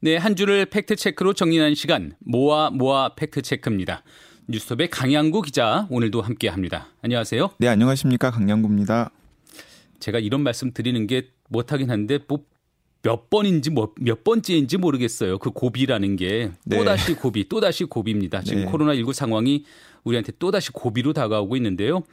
네, 한 주를 팩트체크로 정리하는 시간, 모아 모아 팩트체크입니다. 뉴스톱의 강양구 기자, 오늘도 함께 합니다. 안녕하세요. 네, 안녕하십니까. 강양구입니다. 제가 이런 말씀 드리는 게 못하긴 한데, 뭐, 몇 번인지 뭐, 몇 번째인지 모르겠어요. 그 고비라는 게 네. 또다시 고비, 또다시 고비입니다. 지금 네. 코로나19 상황이 우리한테 또다시 고비로 다가오고 있는데요.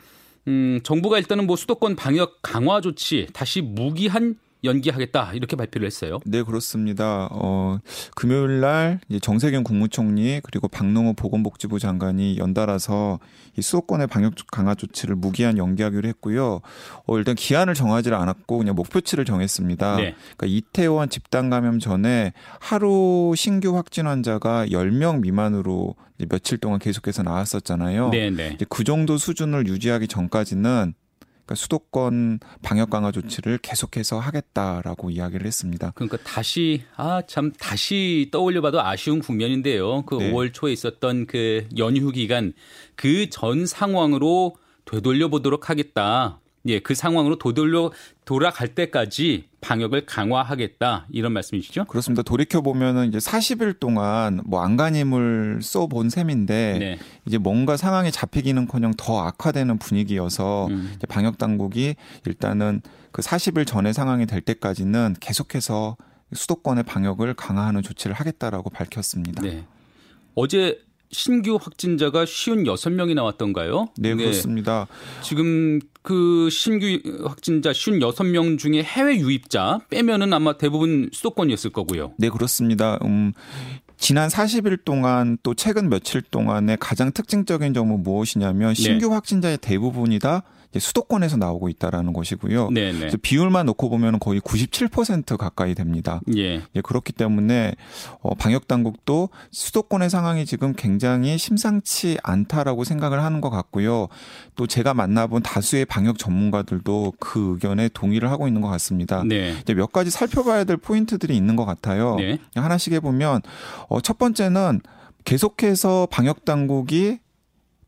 음, 정부가 일단은 뭐 수도권 방역 강화 조치 다시 무기한 연기하겠다 이렇게 발표를 했어요. 네 그렇습니다. 어, 금요일 날 정세균 국무총리 그리고 박농호 보건복지부 장관이 연달아서 이 수도권의 방역 강화 조치를 무기한 연기하기로 했고요. 어, 일단 기한을 정하지를 않았고 그냥 목표치를 정했습니다. 네. 그러니까 이태원 집단 감염 전에 하루 신규 확진 환자가 10명 미만으로 며칠 동안 계속해서 나왔었잖아요. 네, 네. 그 정도 수준을 유지하기 전까지는 그러니까 수도권 방역 강화 조치를 계속해서 하겠다라고 이야기를 했습니다. 그러니까 다시 아 참 다시 떠올려봐도 아쉬운 국면인데요. 그 네. 5월 초에 있었던 그 연휴 기간 그 전 상황으로 되돌려 보도록 하겠다. 예, 그 상황으로 도돌려 돌아갈 때까지 방역을 강화하겠다 이런 말씀이시죠? 그렇습니다. 돌이켜 보면은 이제 40일 동안 뭐 안간힘을 써 본 셈인데 네. 이제 뭔가 상황이 잡히기는커녕 더 악화되는 분위기여서 음. 방역 당국이 일단은 그 40일 전의 상황이 될 때까지는 계속해서 수도권의 방역을 강화하는 조치를 하겠다라고 밝혔습니다. 네. 어제 신규 확진자가 56명이 나왔던가요? 네, 네, 그렇습니다. 지금 그 신규 확진자 56명 중에 해외 유입자 빼면은 아마 대부분 수도권이었을 거고요. 네, 그렇습니다. 음, 지난 40일 동안 또 최근 며칠 동안의 가장 특징적인 점은 무엇이냐면 네. 신규 네. 확진자의 대부분이 다 수도권에서 나오고 있다라는 것이고요. 네네. 비율만 놓고 보면 거의 97% 가까이 됩니다. 예. 예 그렇기 때문에 어, 방역 당국도 수도권의 상황이 지금 굉장히 심상치 않다라고 생각을 하는 것 같고요. 또 제가 만나본 다수의 방역 전문가들도 그 의견에 동의를 하고 있는 것 같습니다. 네. 이제 몇 가지 살펴봐야 될 포인트들이 있는 것 같아요. 네. 하나씩 해보면 어, 첫 번째는 계속해서 방역 당국이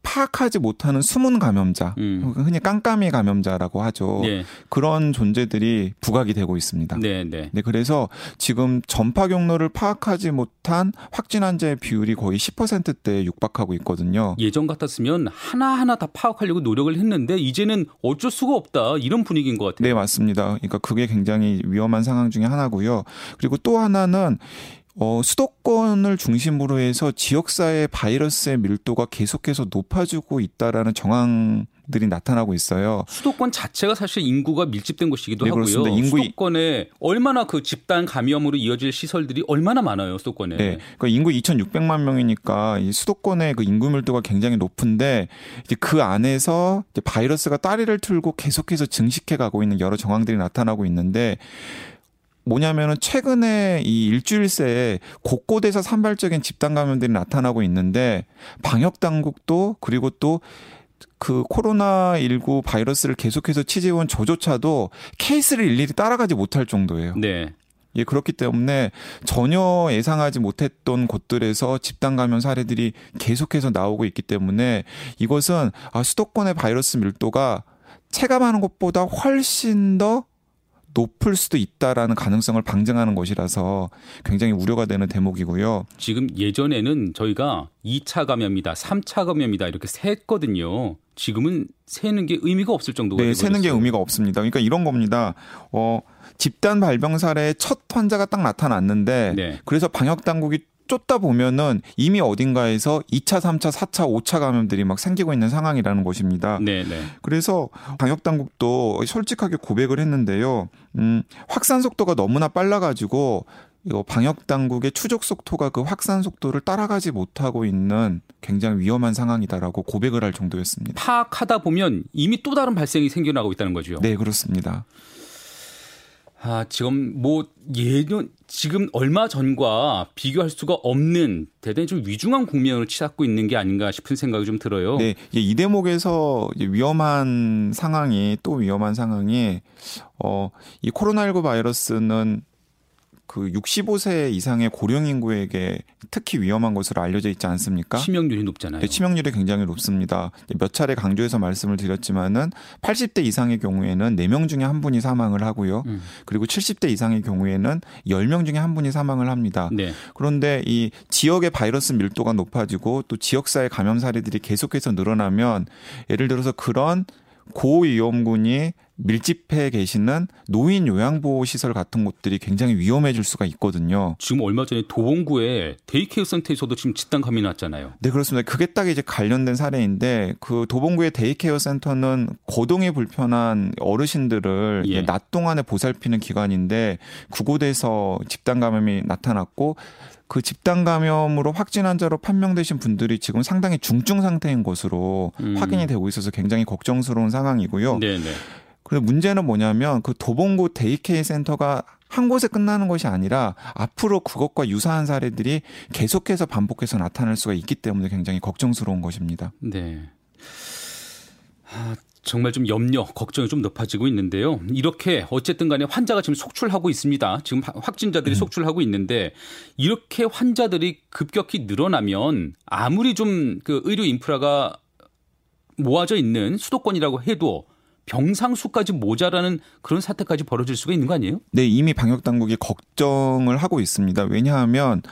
파악하지 못하는 숨은 감염자, 음. 흔히 깜깜이 감염자라고 하죠. 네. 그런 존재들이 부각이 되고 있습니다. 네, 네. 네, 그래서 지금 전파 경로를 파악하지 못한 확진 환자의 비율이 거의 10%대에 육박하고 있거든요. 예전 같았으면 하나하나 다 파악하려고 노력을 했는데 이제는 어쩔 수가 없다. 이런 분위기인 것 같아요. 네, 맞습니다. 그러니까 그게 굉장히 위험한 상황 중에 하나고요. 그리고 또 하나는 어, 수도권을 중심으로 해서 지역사회 바이러스의 밀도가 계속해서 높아지고 있다라는 정황 들이 나타나고 있어요. 수도권 자체가 사실 인구가 밀집된 곳이기도 네, 하고요. 그렇습니다. 인구 수도권에 얼마나 그 집단 감염으로 이어질 시설들이 얼마나 많아요, 수도권에. 네. 그러니까 인구 2,600만 명이니까 이 수도권의 그 인구 밀도가 굉장히 높은데 이제 그 안에서 이제 바이러스가 다리를 틀고 계속해서 증식해 가고 있는 여러 정황들이 나타나고 있는데 뭐냐면은 최근에 이 일주일 새에 곳곳에서 산발적인 집단 감염들이 나타나고 있는데 방역 당국도 그리고 또 그 코로나19 바이러스를 계속해서 취재해온 저조차도 케이스를 일일이 따라가지 못할 정도예요. 네. 예, 그렇기 때문에 전혀 예상하지 못했던 곳들에서 집단 감염 사례들이 계속해서 나오고 있기 때문에 이것은 아, 수도권의 바이러스 밀도가 체감하는 것보다 훨씬 더 높을 수도 있다라는 가능성을 방증하는 것이라서 굉장히 우려가 되는 대목이고요. 지금 예전에는 저희가 2차 감염이다, 3차 감염이다 이렇게 셌거든요. 지금은 세는 게 의미가 없을 정도가 네, 세는 게 의미가 없습니다. 그러니까 이런 겁니다. 어, 집단 발병 사례의 첫 환자가 딱 나타났는데 네. 그래서 방역 당국이 쫓다 보면은 이미 어딘가에서 2차, 3차, 4차, 5차 감염들이 막 생기고 있는 상황이라는 것입니다. 네, 네. 그래서 방역 당국도 솔직하게 고백을 했는데요. 음, 확산 속도가 너무나 빨라 가지고 이거 방역 당국의 추적 속도가 그 확산 속도를 따라가지 못하고 있는 굉장히 위험한 상황이다라고 고백을 할 정도였습니다. 파악하다 보면 이미 또 다른 발생이 생겨나고 있다는 거죠. 네, 그렇습니다. 아, 지금 뭐 예년 지금 얼마 전과 비교할 수가 없는 대단히 좀 위중한 국면을 치닫고 있는 게 아닌가 싶은 생각이 좀 들어요. 네, 이 대목에서 위험한 상황이 또 위험한 상황이 어, 이 코로나19 바이러스는 그 65세 이상의 고령 인구에게 특히 위험한 것으로 알려져 있지 않습니까? 치명률이 높잖아요. 네, 치명률이 굉장히 높습니다. 몇 차례 강조해서 말씀을 드렸지만은 80대 이상의 경우에는 4명 중에 한 분이 사망을 하고요. 음. 그리고 70대 이상의 경우에는 10명 중에 한 분이 사망을 합니다. 네. 그런데 이 지역의 바이러스 밀도가 높아지고 또 지역사회 감염 사례들이 계속해서 늘어나면 예를 들어서 그런 고위험군이 밀집해 계시는 노인 요양보호 시설 같은 곳들이 굉장히 위험해질 수가 있거든요. 지금 얼마 전에 도봉구에 데이케어 센터에서도 지금 집단 감염이 났잖아요. 네, 그렇습니다. 그게 딱 이제 관련된 사례인데 그 도봉구의 데이케어 센터는 거동이 불편한 어르신들을 예. 낮 동안에 보살피는 기관인데 그곳에서 집단 감염이 나타났고 그 집단 감염으로 확진 환자로 판명되신 분들이 지금 상당히 중증 상태인 것으로 음. 확인이 되고 있어서 굉장히 걱정스러운 상황이고요. 네네. 그래서 문제는 뭐냐면 그 도봉구 데이케이 센터가 한 곳에 끝나는 것이 아니라 앞으로 그것과 유사한 사례들이 계속해서 반복해서 나타날 수가 있기 때문에 굉장히 걱정스러운 것입니다. 네. 아, 정말 좀 염려, 걱정이 좀 높아지고 있는데요. 이렇게 어쨌든 간에 환자가 지금 속출하고 있습니다. 지금 확진자들이 음. 속출하고 있는데 이렇게 환자들이 급격히 늘어나면 아무리 좀 그 의료 인프라가 모아져 있는 수도권이라고 해도 병상 수까지 모자라는 그런 사태까지 벌어질 수가 있는 거 아니에요? 네, 이미 방역 당국이 걱정을 하고 있습니다. 왜냐하면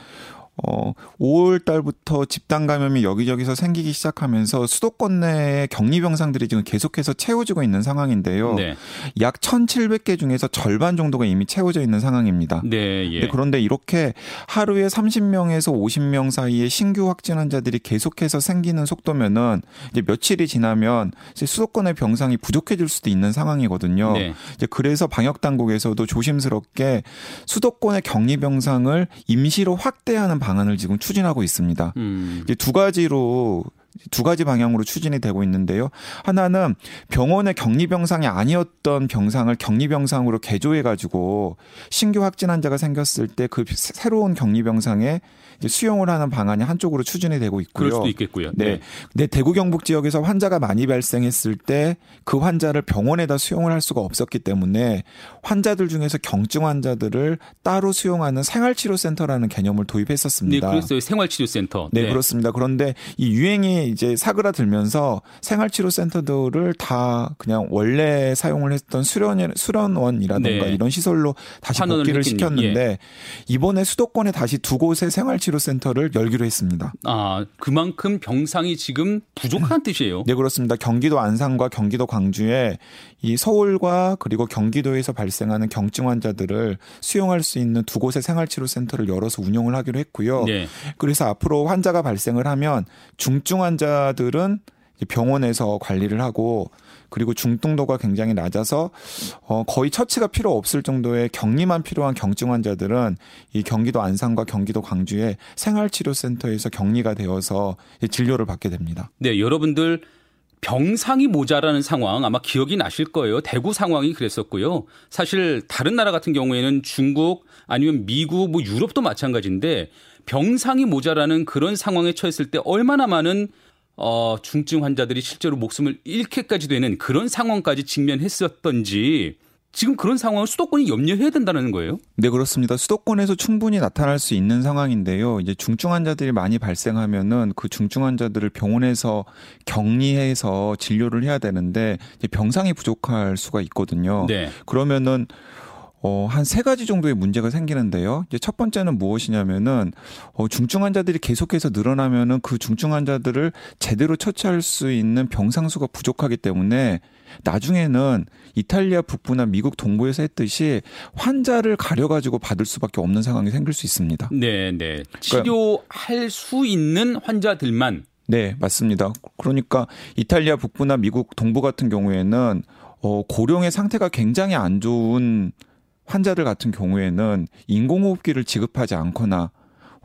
어, 5월 달부터 집단 감염이 여기저기서 생기기 시작하면서 수도권 내에 격리 병상들이 지금 계속해서 채워지고 있는 상황인데요. 네. 약 1,700개 중에서 절반 정도가 이미 채워져 있는 상황입니다. 네, 예. 네, 그런데 이렇게 하루에 30명에서 50명 사이에 신규 확진 환자들이 계속해서 생기는 속도면은 이제 며칠이 지나면 이제 수도권의 병상이 부족해질 수도 있는 상황이거든요. 네. 이제 그래서 방역 당국에서도 조심스럽게 수도권의 격리 병상을 임시로 확대하는 방안을 지금 추진하고 있습니다. 음. 이제 두 가지로 두 가지 방향으로 추진이 되고 있는데요. 하나는 병원의 격리 병상이 아니었던 병상을 격리 병상으로 개조해 가지고 신규 확진 환자가 생겼을 때 그 새로운 격리 병상에 수용을 하는 방안이 한쪽으로 추진이 되고 있고요. 그럴 수도 있겠고요. 네. 네. 네. 대구 경북 지역에서 환자가 많이 발생했을 때 그 환자를 병원에다 수용을 할 수가 없었기 때문에 환자들 중에서 경증 환자들을 따로 수용하는 생활치료센터라는 개념을 도입했었습니다. 네, 그랬어요. 생활치료센터. 네, 네. 그렇습니다. 그런데 이 유행이 이제 사그라들면서 생활치료센터들을 다 그냥 원래 사용을 했던 수련 수련원이라든가 네. 이런 시설로 다시 복귀를 시켰는데 예. 이번에 수도권에 다시 두 곳의 생활 치료 센터를 열기로 했습니다. 아, 그만큼 병상이 지금 부족한 뜻이에요. 네, 그렇습니다. 경기도 안산과 경기도 광주에 이 서울과 그리고 경기도에서 발생하는 경증 환자들을 수용할 수 있는 두 곳의 생활 치료 센터를 열어서 운영을 하기로 했고요. 네. 그래서 앞으로 환자가 발생을 하면 중증 환자들은 병원에서 관리를 하고 그리고 중등도가 굉장히 낮아서 어 거의 처치가 필요 없을 정도의 격리만 필요한 경증 환자들은 이 경기도 안산과 경기도 광주의 생활치료센터에서 격리가 되어서 진료를 받게 됩니다. 네, 여러분들 병상이 모자라는 상황 아마 기억이 나실 거예요. 대구 상황이 그랬었고요. 사실 다른 나라 같은 경우에는 중국 아니면 미국 뭐 유럽도 마찬가지인데 병상이 모자라는 그런 상황에 처했을 때 얼마나 많은 어, 중증 환자들이 실제로 목숨을 잃게까지 되는 그런 상황까지 직면했었던지 지금 그런 상황을 수도권이 염려해야 된다는 거예요? 네, 그렇습니다. 수도권에서 충분히 나타날 수 있는 상황인데요. 이제 중증 환자들이 많이 발생하면은 그 중증 환자들을 병원에서 격리해서 진료를 해야 되는데 병상이 부족할 수가 있거든요. 네. 그러면은 어, 한 세 가지 정도의 문제가 생기는데요. 이제 첫 번째는 무엇이냐면은, 어, 중증 환자들이 계속해서 늘어나면은 그 중증 환자들을 제대로 처치할 수 있는 병상수가 부족하기 때문에 나중에는 이탈리아 북부나 미국 동부에서 했듯이 환자를 가려가지고 받을 수밖에 없는 상황이 생길 수 있습니다. 네, 네. 치료할 그러니까, 수 있는 환자들만. 네, 맞습니다. 그러니까 이탈리아 북부나 미국 동부 같은 경우에는 어, 고령의 상태가 굉장히 안 좋은 환자들 같은 경우에는 인공호흡기를 지급하지 않거나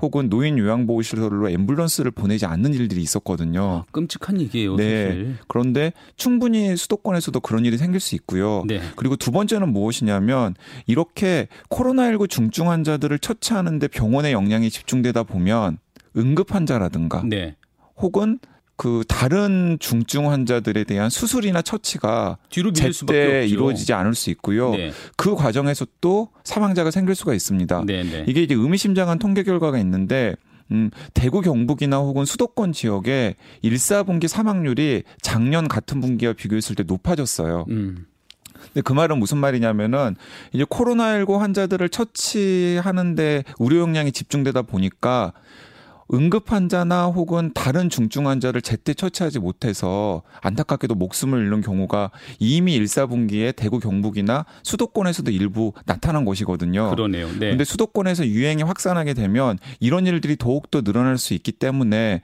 혹은 노인 요양보호시설로 앰뷸런스를 보내지 않는 일들이 있었거든요. 아, 끔찍한 얘기예요. 네. 사실. 그런데 충분히 수도권에서도 그런 일이 생길 수 있고요. 네. 그리고 두 번째는 무엇이냐면 이렇게 코로나19 중증 환자들을 처치하는데 병원의 역량이 집중되다 보면 응급 환자라든가 네. 혹은 그 다른 중증 환자들에 대한 수술이나 처치가 뒤로 제때 이루어지지 않을 수 있고요. 네. 그 과정에서 또 사망자가 생길 수가 있습니다. 네, 네. 이게 이제 의미심장한 통계 결과가 있는데 음, 대구 경북이나 혹은 수도권 지역에 1, 4분기 사망률이 작년 같은 분기와 비교했을 때 높아졌어요. 음. 근데 그 말은 무슨 말이냐면은 이제 코로나19 환자들을 처치하는데 의료 역량이 집중되다 보니까 응급 환자나 혹은 다른 중증 환자를 제때 처치하지 못해서 안타깝게도 목숨을 잃는 경우가 이미 1, 4분기에 대구 경북이나 수도권에서도 일부 나타난 것이거든요. 그러네요. 네. 근데 수도권에서 유행이 확산하게 되면 이런 일들이 더욱더 늘어날 수 있기 때문에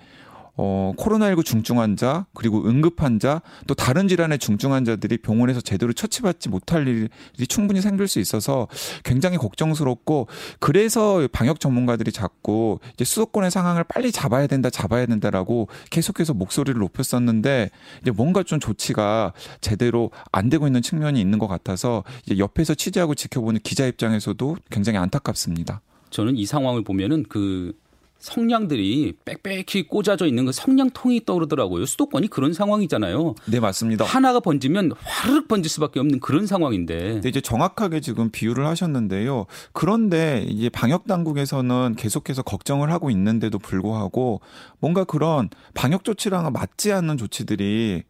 어, 코로나19 중증 환자 그리고 응급 환자 또 다른 질환의 중증 환자들이 병원에서 제대로 처치받지 못할 일이 충분히 생길 수 있어서 굉장히 걱정스럽고 그래서 방역 전문가들이 자꾸 이제 수도권의 상황을 빨리 잡아야 된다 잡아야 된다라고 계속해서 목소리를 높였었는데 이제 뭔가 좀 조치가 제대로 안 되고 있는 측면이 있는 것 같아서 이제 옆에서 취재하고 지켜보는 기자 입장에서도 굉장히 안타깝습니다. 저는 이 상황을 보면은 그 성냥들이 빽빽히 꽂아져 있는 그 성냥통이 떠오르더라고요. 수도권이 그런 상황이잖아요. 네, 맞습니다. 하나가 번지면 화르륵 번질 수밖에 없는 그런 상황인데. 네, 이제 정확하게 지금 비유를 하셨는데요. 그런데 이제 방역 당국에서는 계속해서 걱정을 하고 있는데도 불구하고 뭔가 그런 방역 조치랑은 맞지 않는 조치들이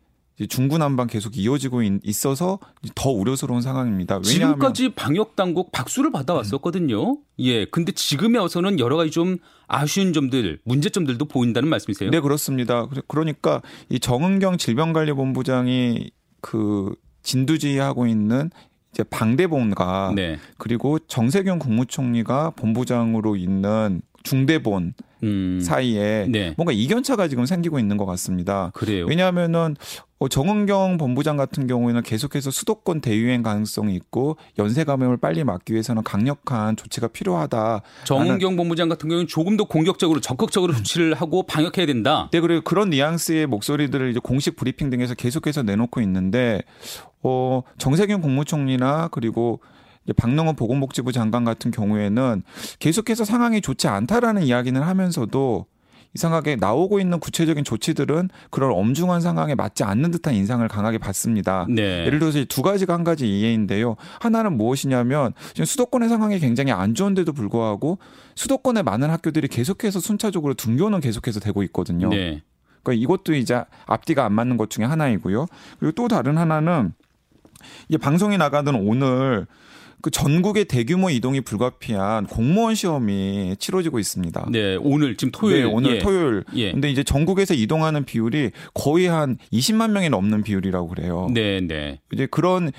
중구난방 계속 이어지고 있어서 더 우려스러운 상황입니다. 왜냐하면 지금까지 방역 당국 박수를 받아왔었거든요. 음. 예, 근데 지금에 와서는 여러 가지 좀 아쉬운 점들, 문제점들도 보인다는 말씀이세요? 네, 그렇습니다. 그러니까 이 정은경 질병관리본부장이 그 진두지휘하고 있는 이제 방대본과 네. 그리고 정세균 국무총리가 본부장으로 있는 중대본 음. 사이에 네. 뭔가 이견차가 지금 생기고 있는 것 같습니다. 그래요. 왜냐하면은 어, 정은경 본부장 같은 경우에는 계속해서 수도권 대유행 가능성이 있고 연쇄 감염을 빨리 막기 위해서는 강력한 조치가 필요하다. 정은경 본부장 같은 경우는 조금 더 공격적으로 적극적으로 조치를 하고 방역해야 된다. 네, 그리고 그런 뉘앙스의 목소리들을 이제 공식 브리핑 등에서 계속해서 내놓고 있는데 어, 정세균 국무총리나 그리고 박능원 보건복지부 장관 같은 경우에는 계속해서 상황이 좋지 않다라는 이야기는 하면서도 이상하게 나오고 있는 구체적인 조치들은 그런 엄중한 상황에 맞지 않는 듯한 인상을 강하게 받습니다. 네. 예를 들어서 두 가지가 한 가지 이해인데요. 하나는 무엇이냐면 지금 수도권의 상황이 굉장히 안 좋은데도 불구하고 수도권의 많은 학교들이 계속해서 순차적으로 등교는 계속해서 되고 있거든요. 네. 그러니까 이것도 이제 앞뒤가 안 맞는 것 중에 하나이고요. 그리고 또 다른 하나는 이제 방송이 나가던 오늘 그 전국의 대규모 이동이 불가피한 공무원 시험이 치러지고 있습니다. 네, 오늘 지금 토요일. 네, 오늘 예. 토요일. 예. 근데 이제 전국에서 이동하는 비율이 거의 한 20만 명이 넘는 비율이라고 그래요. 네, 네. 이제 그런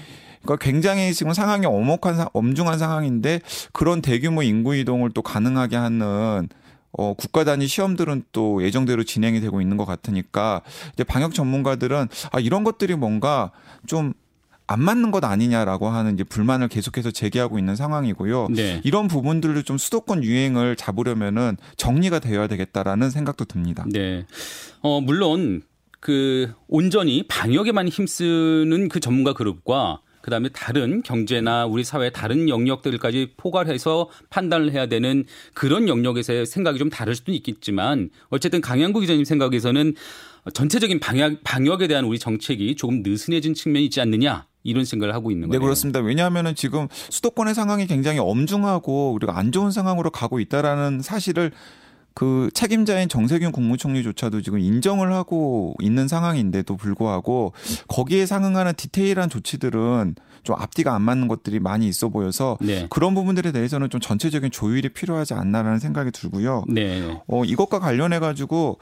그러니까 굉장히 지금 상황이 엄혹한 엄중한 상황인데 그런 대규모 인구 이동을 또 가능하게 하는 어, 국가 단위 시험들은 또 예정대로 진행이 되고 있는 것 같으니까 이제 방역 전문가들은 아, 이런 것들이 뭔가 좀 안 맞는 것 아니냐라고 하는 이제 불만을 계속해서 제기하고 있는 상황이고요. 네. 이런 부분들을 좀 수도권 유행을 잡으려면은 정리가 되어야 되겠다라는 생각도 듭니다. 네. 어, 물론 그 온전히 방역에만 힘쓰는 그 전문가 그룹과 그다음에 다른 경제나 우리 사회 다른 영역들까지 포괄해서 판단을 해야 되는 그런 영역에서의 생각이 좀 다를 수도 있겠지만 어쨌든 강양구 기자님 생각에서는 전체적인 방역 방역에 대한 우리 정책이 조금 느슨해진 측면이 있지 않느냐 이런 생각을 하고 있는 거예요. 네, 그렇습니다. 왜냐하면은 지금 수도권의 상황이 굉장히 엄중하고 그리고 안 좋은 상황으로 가고 있다라는 사실을 그 책임자인 정세균 국무총리조차도 지금 인정을 하고 있는 상황인데도 불구하고 거기에 상응하는 디테일한 조치들은 좀 앞뒤가 안 맞는 것들이 많이 있어 보여서 네. 그런 부분들에 대해서는 좀 전체적인 조율이 필요하지 않나라는 생각이 들고요. 네. 어, 이것과 관련해 가지고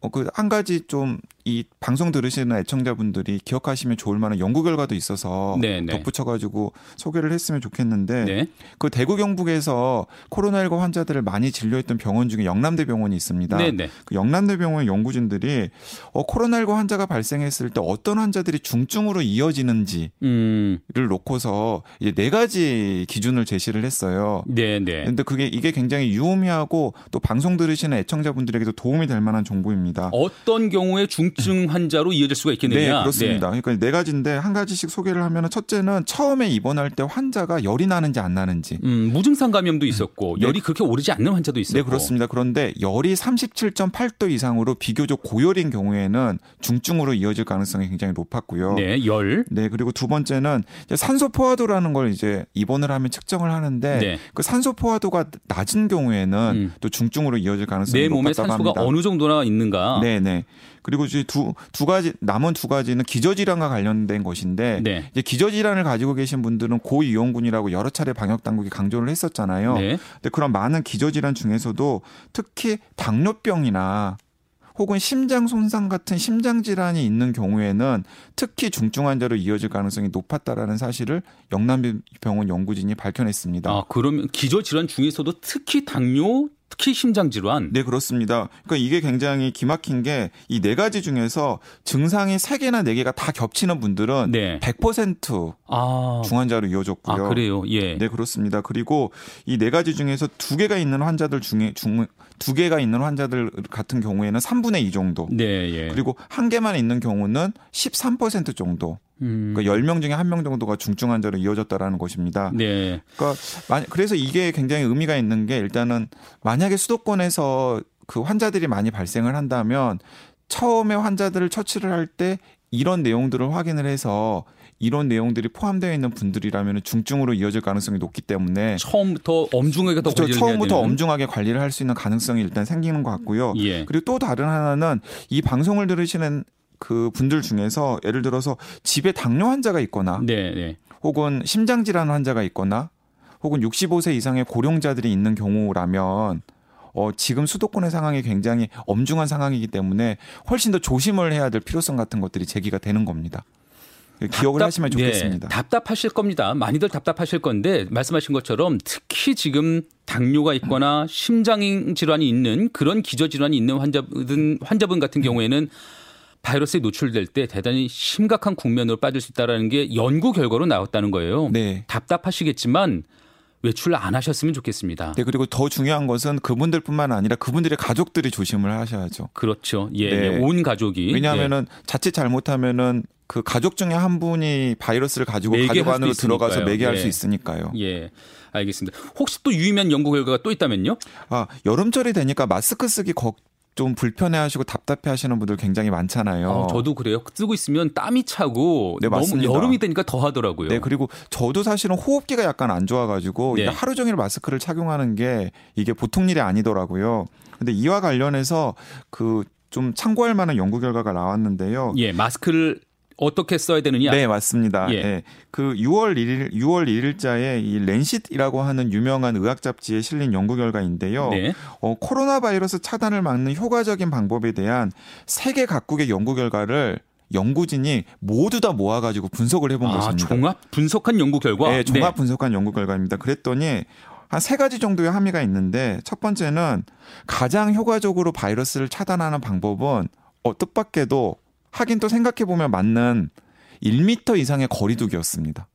어, 그 한 가지 좀 이 방송 들으시는 애청자분들이 기억하시면 좋을 만한 연구 결과도 있어서 네네. 네. 덧붙여가지고 소개를 했으면 좋겠는데 네. 그 대구 경북에서 코로나19 환자들을 많이 진료했던 병원 중에 영남대 병원이 있습니다. 네네. 네. 그 영남대 병원 연구진들이 어, 코로나19 환자가 발생했을 때 어떤 환자들이 중증으로 이어지는지를 음. 놓고서 이제 네 가지 기준을 제시를 했어요. 네네. 네. 근데 그게 이게 굉장히 유의미하고 또 방송 들으시는 애청자분들에게도 도움이 될 만한 정보입니다. 어떤 경우에 중 우울증 환자로 이어질 수가 있겠느냐? 네, 그렇습니다. 네. 그러니까 네 가지인데 한 가지씩 소개를 하면 첫째는 처음에 입원할 때 환자가 열이 나는지 안 나는지. 음, 무증상 감염도 있었고 네. 열이 그렇게 오르지 않는 환자도 있었고. 네, 그렇습니다. 그런데 열이 37.8도 이상으로 비교적 고열인 경우에는 중증으로 이어질 가능성이 굉장히 높았고요. 네, 열. 네, 그리고 두 번째는 산소 포화도라는 걸 이제 입원을 하면 측정을 하는데 네. 그 산소 포화도가 낮은 경우에는 음. 또 중증으로 이어질 가능성이 높다고 합니다. 내 몸에 산소가 어느 정도나 있는가? 네, 네. 그리고 이제 두, 두 가지, 남은 두 가지는 기저질환과 관련된 것인데, 네. 이제 기저질환을 가지고 계신 분들은 고위험군이라고 여러 차례 방역당국이 강조를 했었잖아요. 네. 근데 그런 많은 기저질환 중에서도 특히 당뇨병이나 혹은 심장 손상 같은 심장 질환이 있는 경우에는 특히 중증 환자로 이어질 가능성이 높았다라는 사실을 영남병원 연구진이 밝혀냈습니다. 아, 그러면 기저 질환 중에서도 특히 당뇨, 특히 심장 질환. 네, 그렇습니다. 그러니까 이게 굉장히 기막힌 게 이 네 가지 중에서 증상이 3개나 4개가 다 겹치는 분들은 네. 100% 아. 중환자로 이어졌고요. 아, 그래요. 예. 네, 그렇습니다. 그리고 이 네 가지 중에서 두 개가 있는 환자들 중에 중 두 개가 있는 환자들 같은 경우에는 3분의 2 정도. 네, 예. 그리고 한 개만 있는 경우는 13% 정도. 음. 그러니까 10명 중에 한명 정도가 중증 환자로 이어졌다라는 것입니다. 네. 그러니까 그래서 이게 굉장히 의미가 있는 게 일단은 만약에 수도권에서 그 환자들이 많이 발생을 한다면 처음에 환자들을 처치를 할 때 이런 내용들을 확인을 해서 이런 내용들이 포함되어 있는 분들이라면 중증으로 이어질 가능성이 높기 때문에 처음부터 엄중하게 더 그렇죠. 처음부터 엄중하게 관리를 할 수 있는 가능성이 일단 생기는 것 같고요. 예. 그리고 또 다른 하나는 이 방송을 들으시는 그 분들 중에서 예를 들어서 집에 당뇨 환자가 있거나 네, 네. 혹은 심장 질환 환자가 있거나 혹은 65세 이상의 고령자들이 있는 경우라면 어, 지금 수도권의 상황이 굉장히 엄중한 상황이기 때문에 훨씬 더 조심을 해야 될 필요성 같은 것들이 제기가 되는 겁니다. 기억을 답답, 하시면 좋겠습니다. 네, 답답하실 겁니다. 많이들 답답하실 건데 말씀하신 것처럼 특히 지금 당뇨가 있거나 심장 질환이 있는 그런 기저 질환이 있는 환자분 환자분 같은 경우에는 바이러스에 노출될 때 대단히 심각한 국면으로 빠질 수 있다라는 게 연구 결과로 나왔다는 거예요. 네. 답답하시겠지만 외출 안 하셨으면 좋겠습니다. 네, 그리고 더 중요한 것은 그분들뿐만 아니라 그분들의 가족들이 조심을 하셔야죠. 그렇죠. 예, 네. 예. 온 가족이. 왜냐하면은 예. 자칫 잘못하면은 그 가족 중에 한 분이 바이러스를 가지고 가족 안으로 들어가서 매개할 예. 수 있으니까요. 예. 알겠습니다. 혹시 또 유의미한 연구 결과가 또 있다면요? 아, 여름철이 되니까 마스크 쓰기 걱, 좀 불편해하시고 답답해하시는 분들 굉장히 많잖아요. 어, 저도 그래요. 쓰고 있으면 땀이 차고 네, 너무 여름이 되니까 더 하더라고요. 네, 그리고 저도 사실은 호흡기가 약간 안 좋아가지고 네. 하루 종일 마스크를 착용하는 게 이게 보통 일이 아니더라고요. 근데 이와 관련해서 그 좀 참고할 만한 연구 결과가 나왔는데요. 예, 마스크를 어떻게 써야 되느냐? 네, 맞습니다. 예. 네. 그 6월 1일 6월 1일자에 이 렌싯이라고 하는 유명한 의학 잡지에 실린 연구 결과인데요. 네. 어, 코로나 바이러스 차단을 막는 효과적인 방법에 대한 세계 각국의 연구 결과를 연구진이 모두 다 모아가지고 분석을 해본 아, 것입니다. 종합 분석한 연구 결과? 네, 종합 네. 분석한 연구 결과입니다. 그랬더니 한 세 가지 정도의 함의가 있는데 첫 번째는 가장 효과적으로 바이러스를 차단하는 방법은 어, 뜻밖에도 하긴 또 생각해 보면 맞는 1미터 이상의 거리두기였습니다.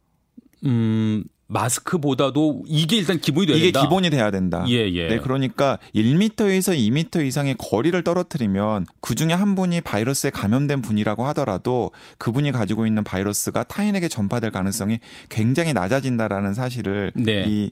음, 마스크보다도 이게 일단 기본이 돼야 이게 된다. 기본이 돼야 된다. 예, 예. 네, 그러니까 1미터에서 2미터 이상의 거리를 떨어뜨리면 그 중에 한 분이 바이러스에 감염된 분이라고 하더라도 그분이 가지고 있는 바이러스가 타인에게 전파될 가능성이 굉장히 낮아진다라는 사실을 네. 이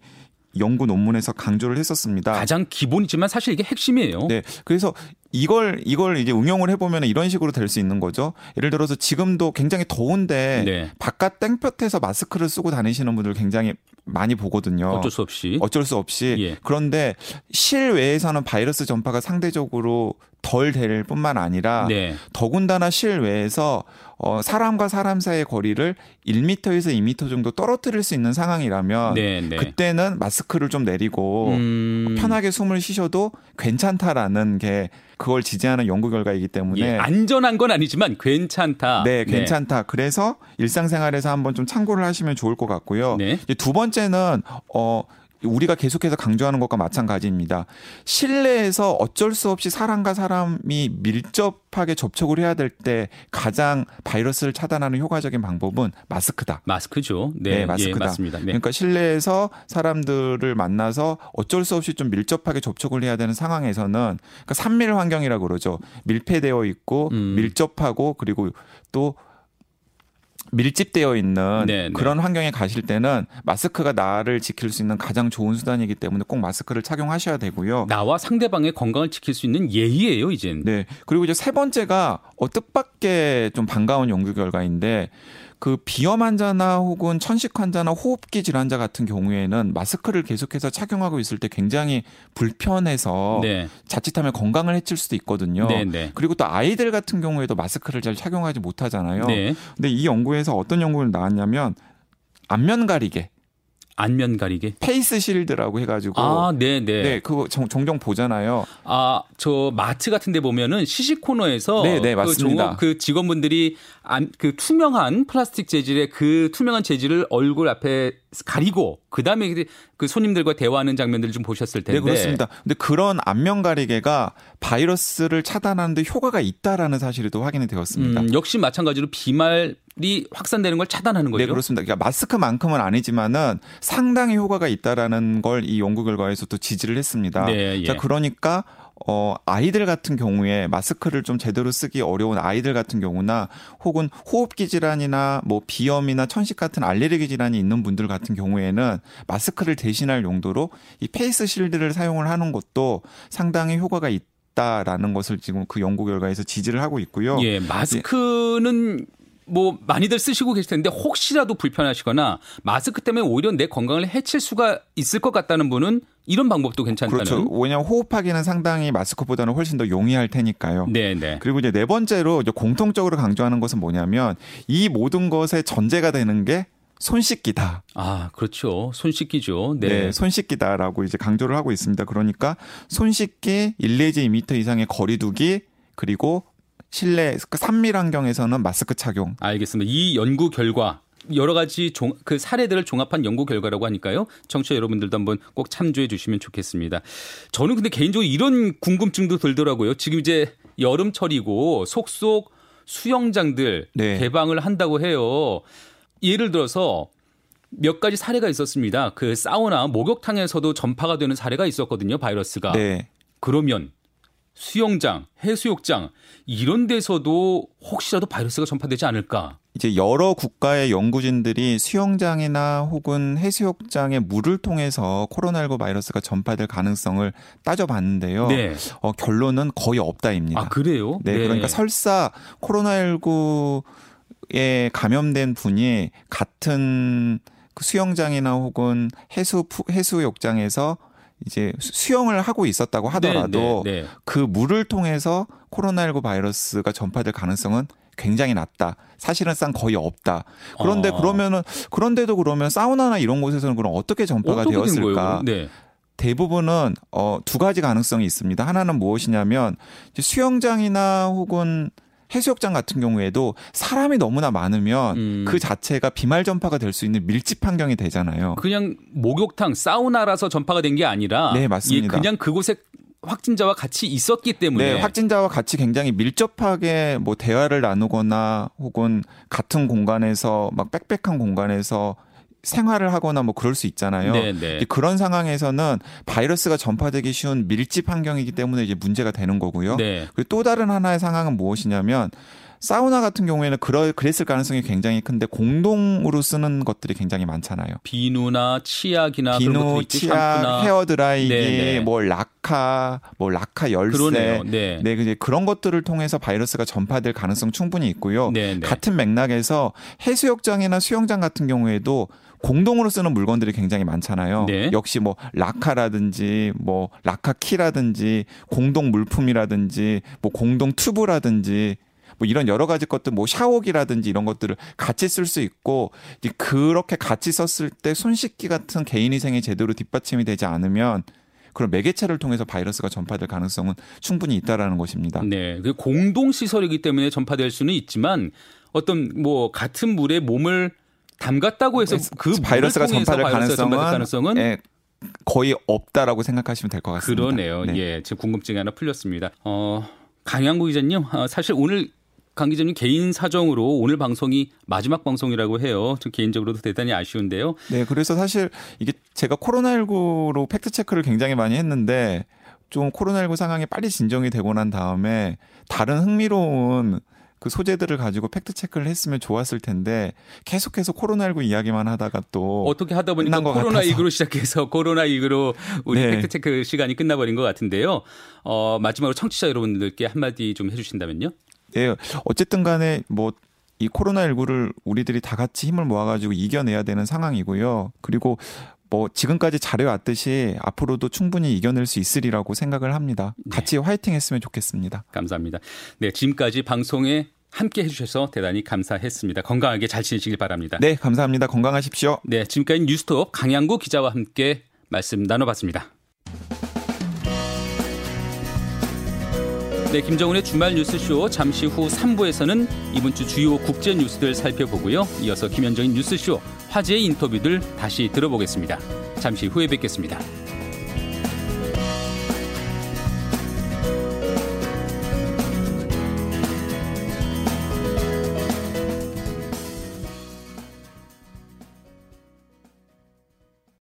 연구 논문에서 강조를 했었습니다. 가장 기본이지만 사실 이게 핵심이에요. 네. 그래서 이걸 이걸 이제 응용을 해보면 이런 식으로 될 수 있는 거죠. 예를 들어서 지금도 굉장히 더운데 네. 바깥 땡볕에서 마스크를 쓰고 다니시는 분들 굉장히 많이 보거든요. 어쩔 수 없이. 어쩔 수 없이. 예. 그런데 실외에서는 바이러스 전파가 상대적으로 덜 될 뿐만 아니라 네. 더군다나 실외에서 어, 사람과 사람 사이의 거리를 1미터에서 2미터 정도 떨어뜨릴 수 있는 상황이라면 네, 네. 그때는 마스크를 좀 내리고 음... 편하게 숨을 쉬셔도 괜찮다라는 게 그걸 지지하는 연구 결과이기 때문에 예, 안전한 건 아니지만 괜찮다. 네, 네. 괜찮다. 네. 그래서 일상생활에서 한번 좀 참고를 하시면 좋을 것 같고요. 네. 두 번째는 어 우리가 계속해서 강조하는 것과 마찬가지입니다. 실내에서 어쩔 수 없이 사람과 사람이 밀접하게 접촉을 해야 될 때 가장 바이러스를 차단하는 효과적인 방법은 마스크다. 마스크죠. 네, 네 마스크다. 예, 맞습니다. 네. 그러니까 실내에서 사람들을 만나서 어쩔 수 없이 좀 밀접하게 접촉을 해야 되는 상황에서는 그러니까 산밀 환경이라고 그러죠. 밀폐되어 있고 음. 밀접하고 그리고 또 밀집되어 있는 네, 네. 그런 환경에 가실 때는 마스크가 나를 지킬 수 있는 가장 좋은 수단이기 때문에 꼭 마스크를 착용하셔야 되고요. 나와 상대방의 건강을 지킬 수 있는 예의예요, 이젠. 네. 그리고 이제 세 번째가 어 뜻밖의 좀 반가운 연구 결과인데 그 비염 환자나 혹은 천식 환자나 호흡기 질환자 같은 경우에는 마스크를 계속해서 착용하고 있을 때 굉장히 불편해서 네. 자칫하면 건강을 해칠 수도 있거든요. 네, 네. 그리고 또 아이들 같은 경우에도 마스크를 잘 착용하지 못하잖아요. 네. 근데 이 연구에서 어떤 연구를 나왔냐면 안면 가리개 안면 가리개? face shield라고 해가지고. 아, 네, 네. 네, 그거 종, 종 보잖아요. 아, 저 마트 같은 데 보면은 시식 코너에서. 네, 네, 맞습니다. 그, 그 직원분들이 안, 그 투명한 플라스틱 재질의 그 투명한 재질을 얼굴 앞에 가리고 그 다음에 그 손님들과 대화하는 장면들을 좀 보셨을 텐데. 네, 그렇습니다. 근데 그런 안면 가리개가 바이러스를 차단하는데 효과가 있다라는 사실이 또 확인이 되었습니다. 음, 역시 마찬가지로 비말 이 확산되는 걸 차단하는 거죠. 네, 그렇습니다. 그러니까 마스크만큼은 아니지만은 상당히 효과가 있다라는 걸 이 연구 결과에서 또 지지를 했습니다. 네, 예. 자, 그러니까 어, 아이들 같은 경우에 마스크를 좀 제대로 쓰기 어려운 아이들 같은 경우나 혹은 호흡기 질환이나 뭐 비염이나 천식 같은 알레르기 질환이 있는 분들 같은 경우에는 마스크를 대신할 용도로 이 face shield를 사용을 하는 것도 상당히 효과가 있다 라는 것을 지금 그 연구 결과에서 지지를 하고 있고요. 예, 마스크는 뭐 많이들 쓰시고 계실 텐데 혹시라도 불편하시거나 마스크 때문에 오히려 내 건강을 해칠 수가 있을 것 같다는 분은 이런 방법도 괜찮다는. 그렇죠. 왜냐하면 호흡하기는 상당히 마스크보다는 훨씬 더 용이할 테니까요. 네, 네. 그리고 이제 네 번째로 이제 공통적으로 강조하는 것은 뭐냐면 이 모든 것의 전제가 되는 게 손 씻기다. 아, 그렇죠. 손 씻기죠. 네. 네. 손 씻기다라고 이제 강조를 하고 있습니다. 그러니까 손 씻기 1 내지 2미터 이상의 거리두기 그리고 실내 그 산밀 환경에서는 마스크 착용. 알겠습니다. 이 연구 결과 여러 가지 종, 그 사례들을 종합한 연구 결과라고 하니까요. 청취자 여러분들도 한번 꼭 참조해 주시면 좋겠습니다. 저는 근데 개인적으로 이런 궁금증도 들더라고요. 지금 이제 여름철이고 속속 수영장들 네. 개방을 한다고 해요. 예를 들어서 몇 가지 사례가 있었습니다. 그 사우나 목욕탕에서도 전파가 되는 사례가 있었거든요. 바이러스가. 네. 그러면 수영장, 해수욕장 이런 데서도 혹시라도 바이러스가 전파되지 않을까? 이제 여러 국가의 연구진들이 수영장이나 혹은 해수욕장의 물을 통해서 코로나19 바이러스가 전파될 가능성을 따져봤는데요. 네. 어, 결론은 거의 없다입니다. 아, 그래요? 네, 네. 그러니까 설사 코로나19 에 감염된 분이 같은 그 수영장이나 혹은 해수 해수욕장에서 이제 수영을 하고 있었다고 하더라도 네, 네, 네. 그 물을 통해서 코로나19 바이러스가 전파될 가능성은 굉장히 낮다. 사실은상 거의 없다. 그런데 아. 그러면은 그런데도 그러면 사우나나 이런 곳에서는 그럼 어떻게 전파가 어떻게 되었을까? 네. 대부분은 어 두 가지 가능성이 있습니다. 하나는 무엇이냐면 수영장이나 혹은 해수욕장 같은 경우에도 사람이 너무나 많으면 음. 그 자체가 비말 전파가 될 수 있는 밀집 환경이 되잖아요. 그냥 목욕탕, 사우나라서 전파가 된 게 아니라 네, 맞습니다. 그냥 그곳에 확진자와 같이 있었기 때문에 네, 확진자와 같이 굉장히 밀접하게 뭐 대화를 나누거나 혹은 같은 공간에서 막 빽빽한 공간에서 생활을 하거나 뭐 그럴 수 있잖아요. 네, 네. 그런 상황에서는 바이러스가 전파되기 쉬운 밀집 환경이기 때문에 이제 문제가 되는 거고요. 네. 그리고 또 다른 하나의 상황은 무엇이냐면 사우나 같은 경우에는 그럴 그랬을 가능성이 굉장히 큰데 공동으로 쓰는 것들이 굉장히 많잖아요. 비누나 치약이나 비누, 치약, 헤어 드라이기, 네네. 네. 뭐 라카, 뭐 라카 열쇠, 그러네요. 네, 네 그런 것들을 통해서 바이러스가 전파될 가능성 충분히 있고요. 네네. 네. 같은 맥락에서 해수욕장이나 수영장 같은 경우에도 공동으로 쓰는 물건들이 굉장히 많잖아요. 네. 역시 뭐 라카라든지 뭐 라카키라든지 공동 물품이라든지 뭐 공동 튜브라든지 뭐 이런 여러 가지 것들 뭐 샤워기라든지 이런 것들을 같이 쓸 수 있고 그렇게 같이 썼을 때 손 씻기 같은 개인 위생이 제대로 뒷받침이 되지 않으면 그런 매개체를 통해서 바이러스가 전파될 가능성은 충분히 있다라는 것입니다. 네. 그 공동 시설이기 때문에 전파될 수는 있지만 어떤 뭐 같은 물에 몸을 담갔다고 해서 그 바이러스가 전파될 가능성은, 가능성은 예, 거의 없다라고 생각하시면 될 것 같습니다. 그러네요. 네. 예, 제 궁금증이 하나 풀렸습니다. 어, 강양구 기자님, 어, 사실 오늘 강 기자님 개인 사정으로 오늘 방송이 마지막 방송이라고 해요. 저 개인적으로도 대단히 아쉬운데요. 네, 그래서 사실 이게 제가 코로나19로 팩트 체크를 굉장히 많이 했는데 좀 코로나19 상황이 빨리 진정이 되고 난 다음에 다른 흥미로운 그 소재들을 가지고 팩트 체크를 했으면 좋았을 텐데 계속해서 코로나19 이야기만 하다가 또 어떻게 하다 보니까 코로나 19로 시작해서 코로나 19로 우리 네. 팩트 체크 시간이 끝나버린 것 같은데요. 어, 마지막으로 청취자 여러분들께 한마디 좀 해주신다면요. 네, 어쨌든 간에 뭐 이 코로나19를 우리들이 다 같이 힘을 모아가지고 이겨내야 되는 상황이고요. 그리고 뭐 지금까지 잘해왔듯이 앞으로도 충분히 이겨낼 수 있으리라고 생각을 합니다. 네. 같이 네. 화이팅 했으면 좋겠습니다. 감사합니다. 네, 지금까지 방송에 함께 해주셔서 대단히 감사했습니다. 건강하게 잘 지내시길 바랍니다. 네, 감사합니다. 건강하십시오. 네, 지금까지 뉴스톱 강양구 기자와 함께 말씀 나눠봤습니다. 네, 김정은의 주말 뉴스쇼 잠시 후 3부에서는 이번 주 주요 국제 뉴스들 살펴보고요. 이어서 김현정의 뉴스쇼 화제의 인터뷰들 다시 들어보겠습니다. 잠시 후에 뵙겠습니다.